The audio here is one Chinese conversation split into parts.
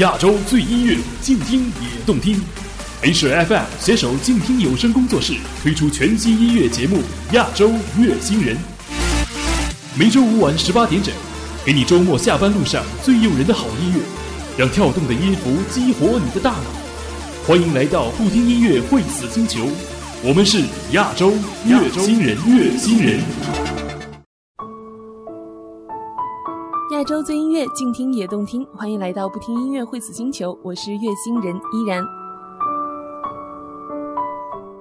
亚洲最音乐，静听也动听。H.F.M 携手静听有声工作室推出全新音乐节目《亚洲乐星人》，每周五晚十八点整，给你周末下班路上最诱人的好音乐，让跳动的音符激活你的大脑。欢迎来到不听音乐会死星球，我们是亚洲乐星人，乐星人。亚洲最音乐，静听也动听。欢迎来到不听音乐会死星球，我是月星人依然。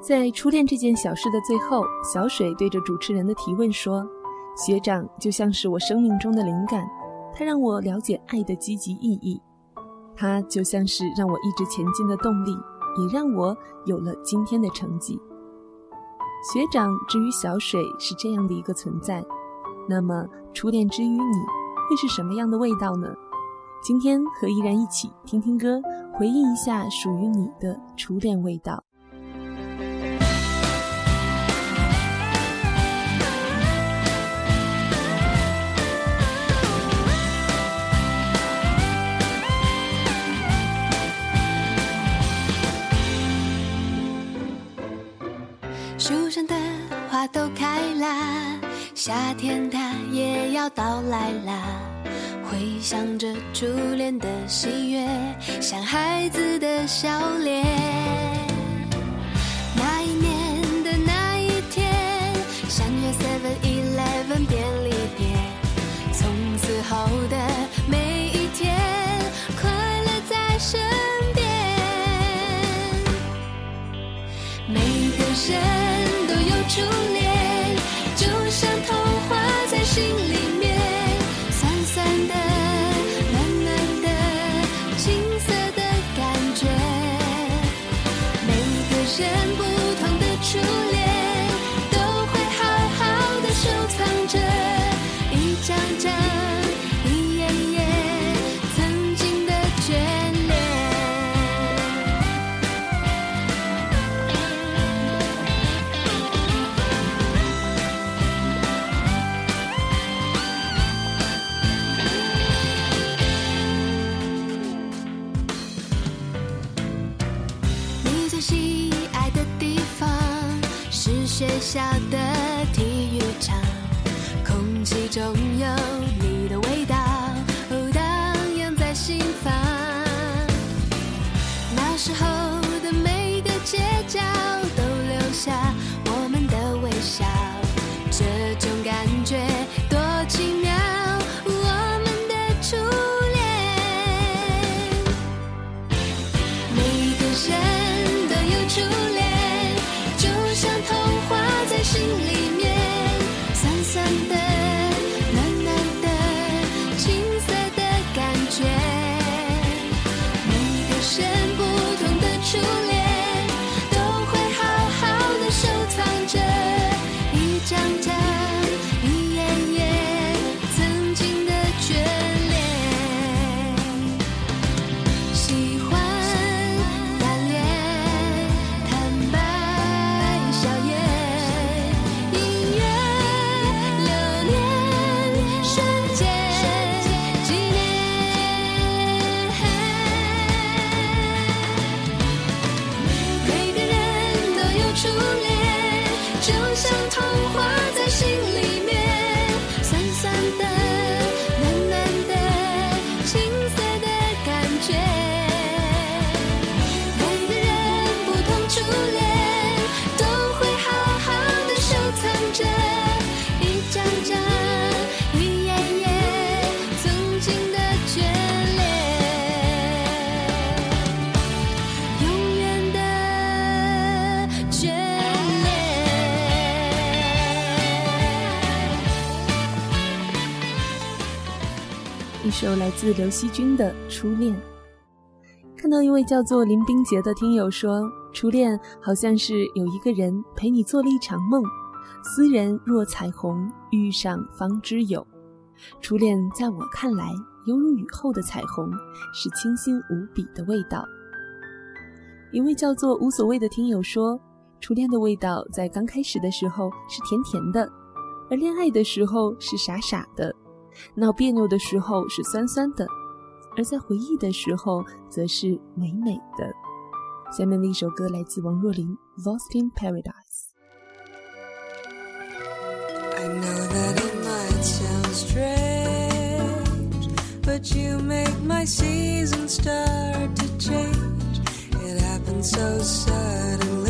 在初恋这件小事的最后，小水对着主持人的提问说：“学长就像是我生命中的灵感，他让我了解爱的积极意义，他就像是让我一直前进的动力，也让我有了今天的成绩。”学长之于小水是这样的一个存在，那么初恋之于你会是什么样的味道呢？今天和依然一起听听歌，回忆一下属于你的初恋味道。夏天它也要到来啦。回想着初恋的喜悦，像孩子的笑脸。那一年的那一天，相约 Seven Eleven 便利店。从此后的每一天，快乐在身边。每个人。初恋就像童话在心里一首来自刘惜君的《初恋》。看到一位叫做林冰洁的听友说：“初恋好像是有一个人陪你做了一场梦，斯人若彩虹，遇上方知有。初恋在我看来，犹如雨后的彩虹，是清新无比的味道。”一位叫做无所谓的听友说：“初恋的味道在刚开始的时候是甜甜的，而恋爱的时候是傻傻的。”闹别扭的时候是酸酸的，而在回忆的时候，则是美美的。下面的一首歌来自王若琳，《Lost in Paradise》。I know that it might sound strange, but you make my season start to change. It happened so suddenly,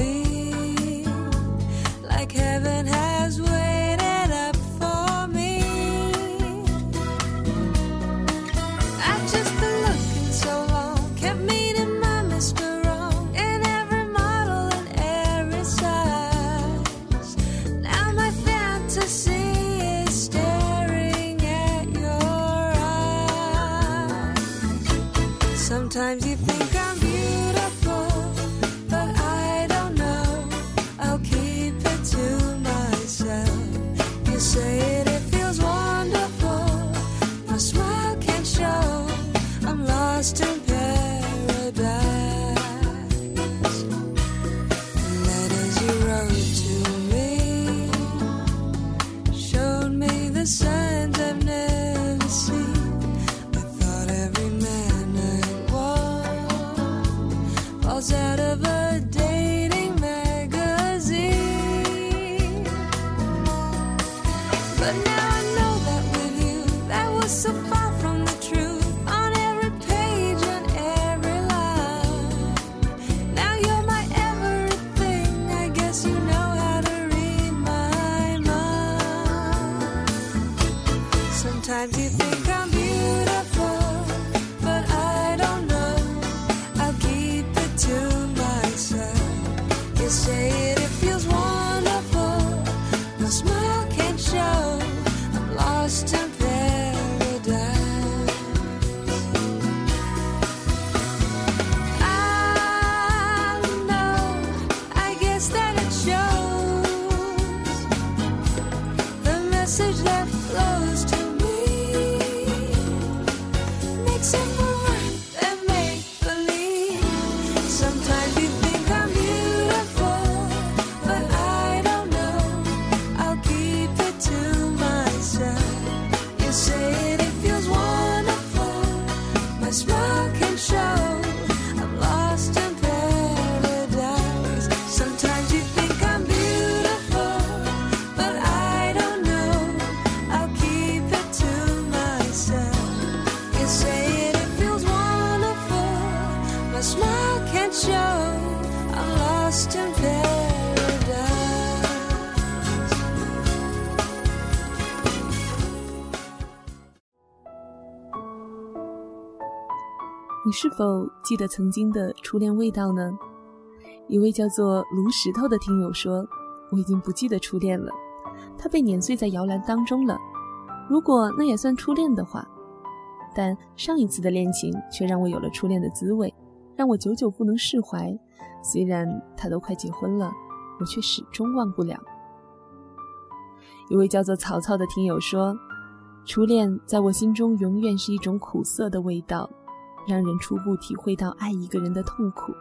否记得曾经的初恋味道呢？一位叫做卢石头的听友说：“我已经不记得初恋了，他被碾碎在摇篮当中了。如果那也算初恋的话，但上一次的恋情却让我有了初恋的滋味，让我久久不能释怀。虽然他都快结婚了，我却始终忘不了。”一位叫做曹操的听友说：“初恋在我心中永远是一种苦涩的味道。”让人初步体会到爱一个人的痛苦，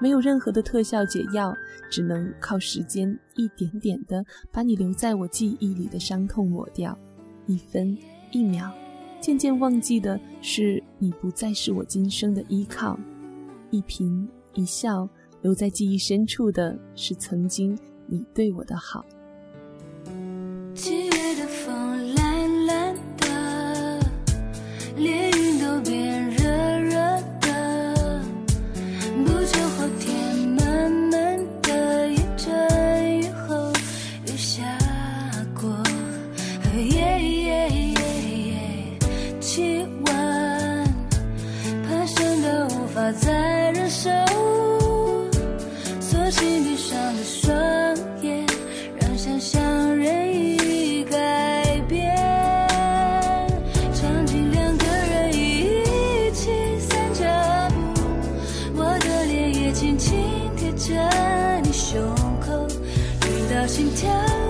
没有任何的特效解药，只能靠时间一点点的把你留在我记忆里的伤痛抹掉，一分一秒，渐渐忘记的是你不再是我今生的依靠，一颦一笑留在记忆深处的是曾经你对我的好。七月的风懒懒的，心跳。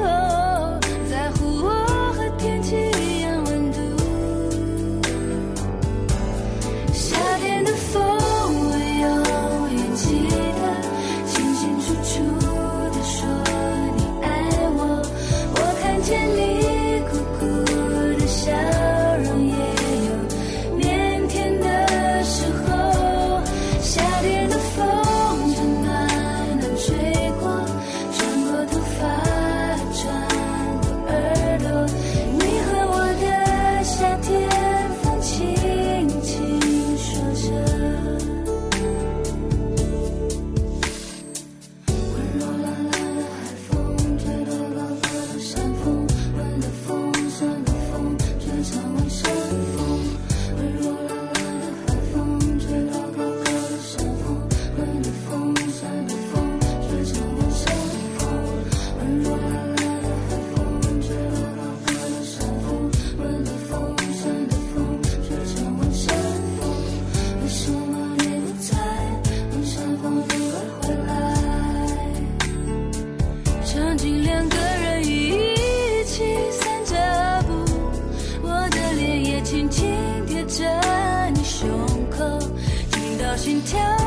心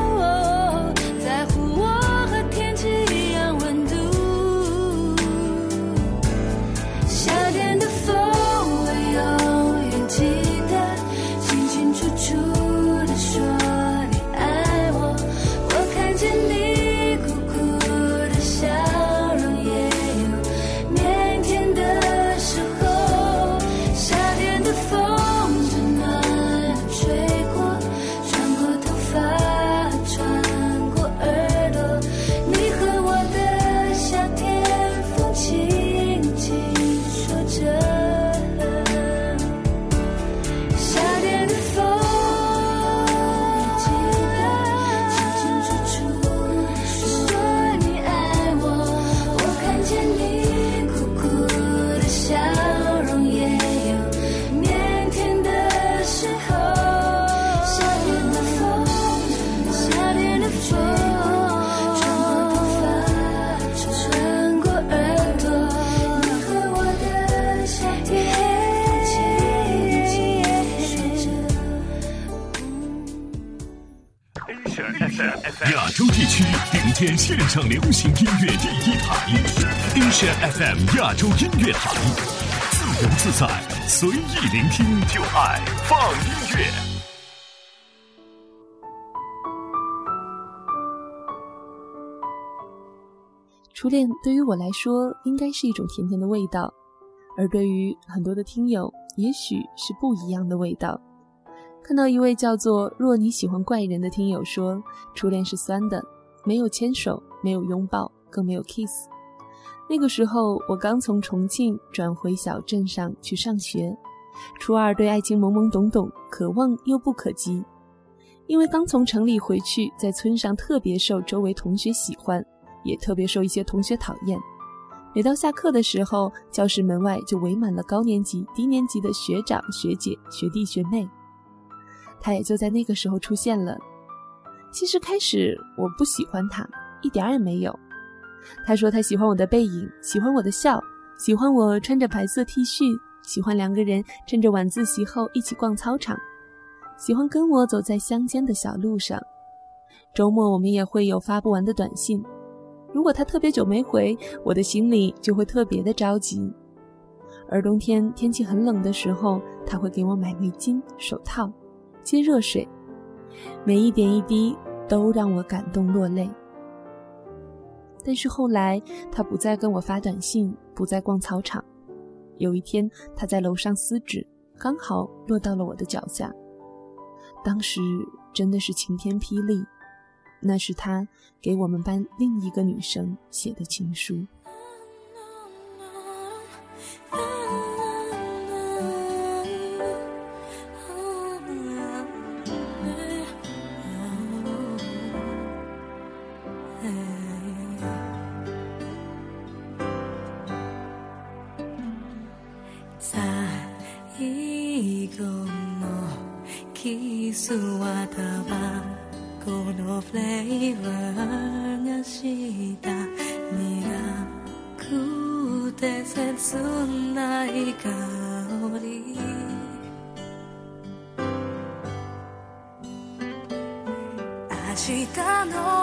上流行音乐第一台，Asia FM 亚洲音乐台，自由自在，随意聆听，就爱放音乐。初恋对于我来说，应该是一种甜甜的味道，而对于很多的听友，也许是不一样的味道。看到一位叫做“若你喜欢怪人”的听友说，初恋是酸的，没有牵手，没有拥抱，更没有 kiss。那个时候，我刚从重庆转回小镇上去上学，初二对爱情懵懵懂懂，可望又不可及。因为刚从城里回去，在村上特别受周围同学喜欢，也特别受一些同学讨厌。每到下课的时候，教室门外就围满了高年级、低年级的学长、学姐、学弟、学妹。他也就在那个时候出现了。其实开始我不喜欢他，一点也没有。他说他喜欢我的背影，喜欢我的笑，喜欢我穿着白色 T 恤，喜欢两个人趁着晚自习后一起逛操场，喜欢跟我走在乡间的小路上。周末我们也会有发不完的短信。如果他特别久没回，我的心里就会特别的着急。而冬天天气很冷的时候，他会给我买围巾、手套。接热水，每一点一滴都让我感动落泪。但是后来，他不再跟我发短信，不再逛操场。有一天，他在楼上撕纸，刚好落到了我的脚下。当时真的是晴天霹雳，那是他给我们班另一个女生写的情书。明日の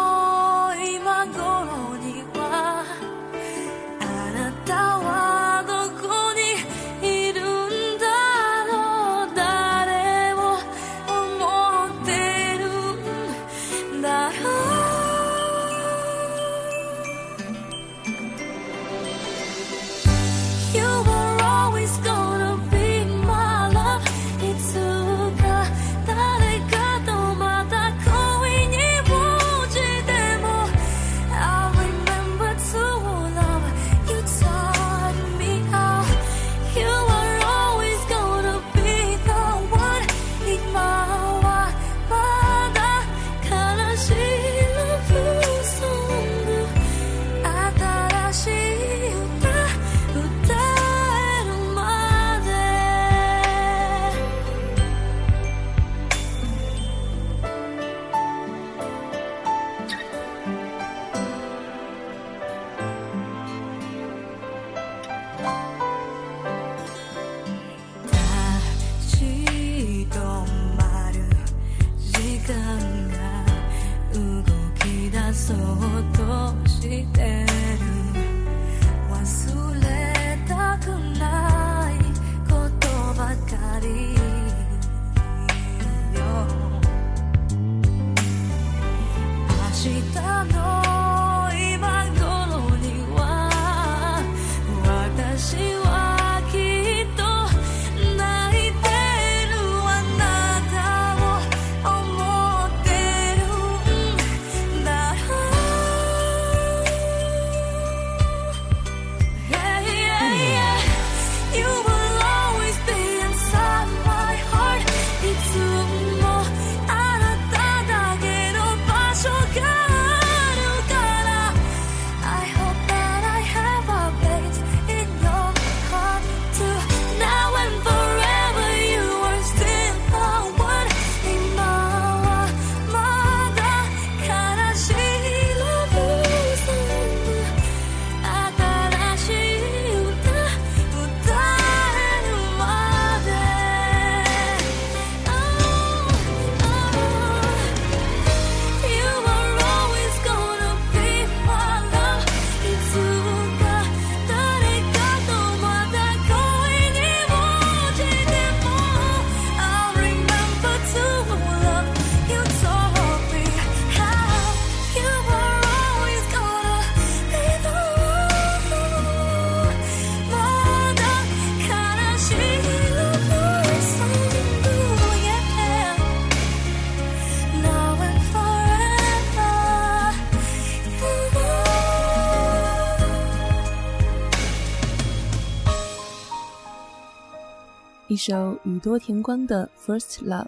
一首宇多田光的《First Love》。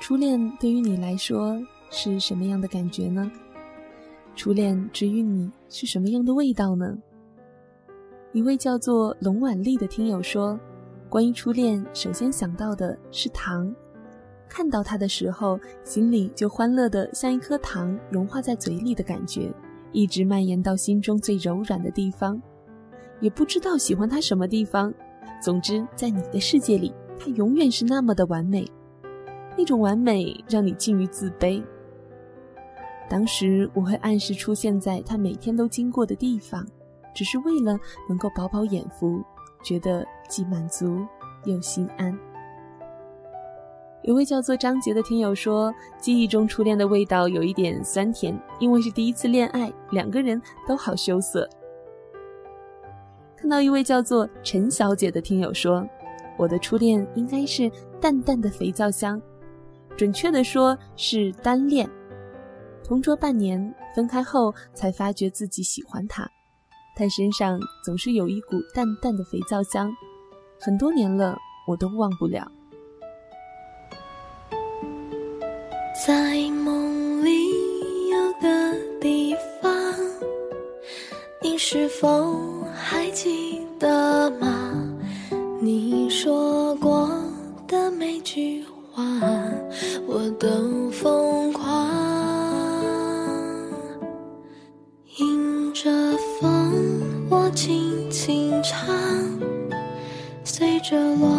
初恋对于你来说是什么样的感觉呢？初恋治愈你是什么样的味道呢？一位叫做龙婉丽的听友说，关于初恋，首先想到的是糖。看到它的时候，心里就欢乐的像一颗糖融化在嘴里的感觉，一直蔓延到心中最柔软的地方。也不知道喜欢它什么地方，总之在你的世界里，它永远是那么的完美。那种完美让你近于自卑。当时我会按时出现在他每天都经过的地方，只是为了能够饱饱眼福，觉得既满足又心安。有位叫做张杰的听友说，记忆中初恋的味道有一点酸甜，因为是第一次恋爱，两个人都好羞涩。看到一位叫做陈小姐的听友说，我的初恋应该是淡淡的肥皂香，准确的说是单恋，同桌半年，分开后才发觉自己喜欢他，他身上总是有一股淡淡的肥皂香，很多年了我都忘不了。在梦里有个地方，你是否你说过的每句话，我都疯狂。迎着风，我轻轻唱，随着落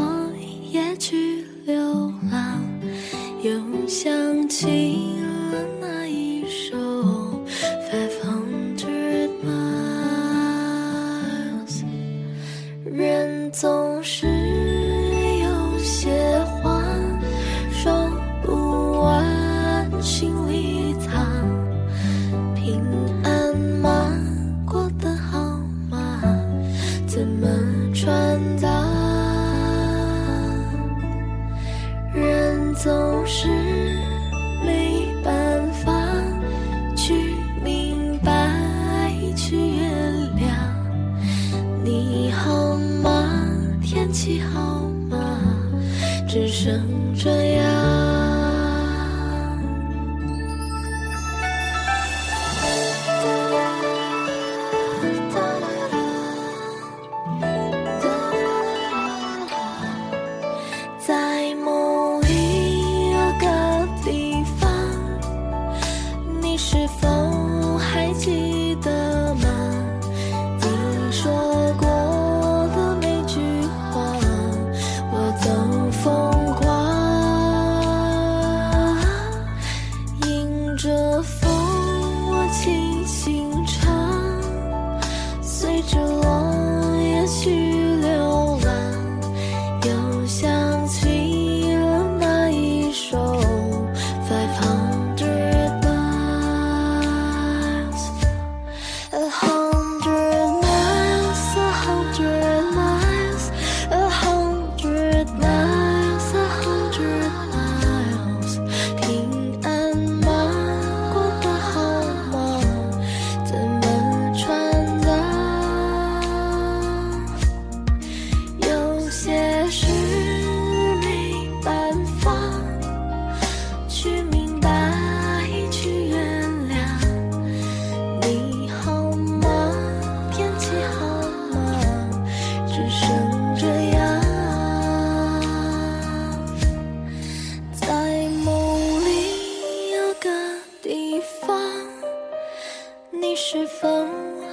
你是否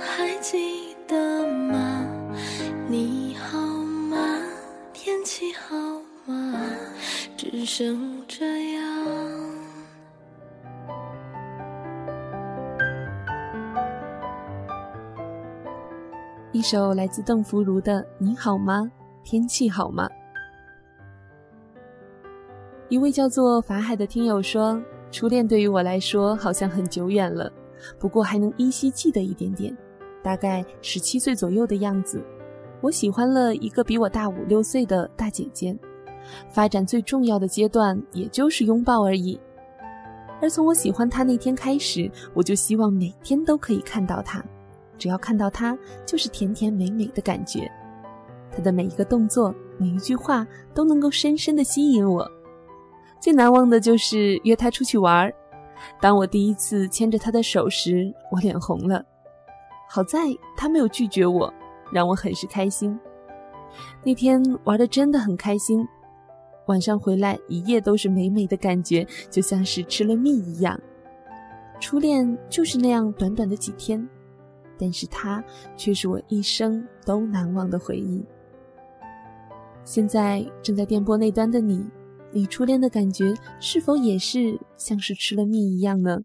还记得吗？你好吗？天气好吗？只剩这样。一首来自邓福如的《你好吗？天气好吗？》。一位叫做法海的听友说：“初恋对于我来说好像很久远了，不过还能依稀记得一点点，大概十七岁左右的样子。我喜欢了一个比我大五六岁的大姐姐，发展最重要的阶段也就是拥抱而已。而从我喜欢她那天开始，我就希望每天都可以看到她。”只要看到他，就是甜甜美美的感觉。他的每一个动作、每一句话都能够深深的吸引我。最难忘的就是约他出去玩儿。当我第一次牵着他的手时，我脸红了。好在他没有拒绝我，让我很是开心。那天玩的真的很开心，晚上回来一夜都是美美的感觉，就像是吃了蜜一样。初恋就是那样短短的几天，但是它却是我一生都难忘的回忆。现在正在电波那端的你。你初恋的感觉是否也是像是吃了蜜一样呢？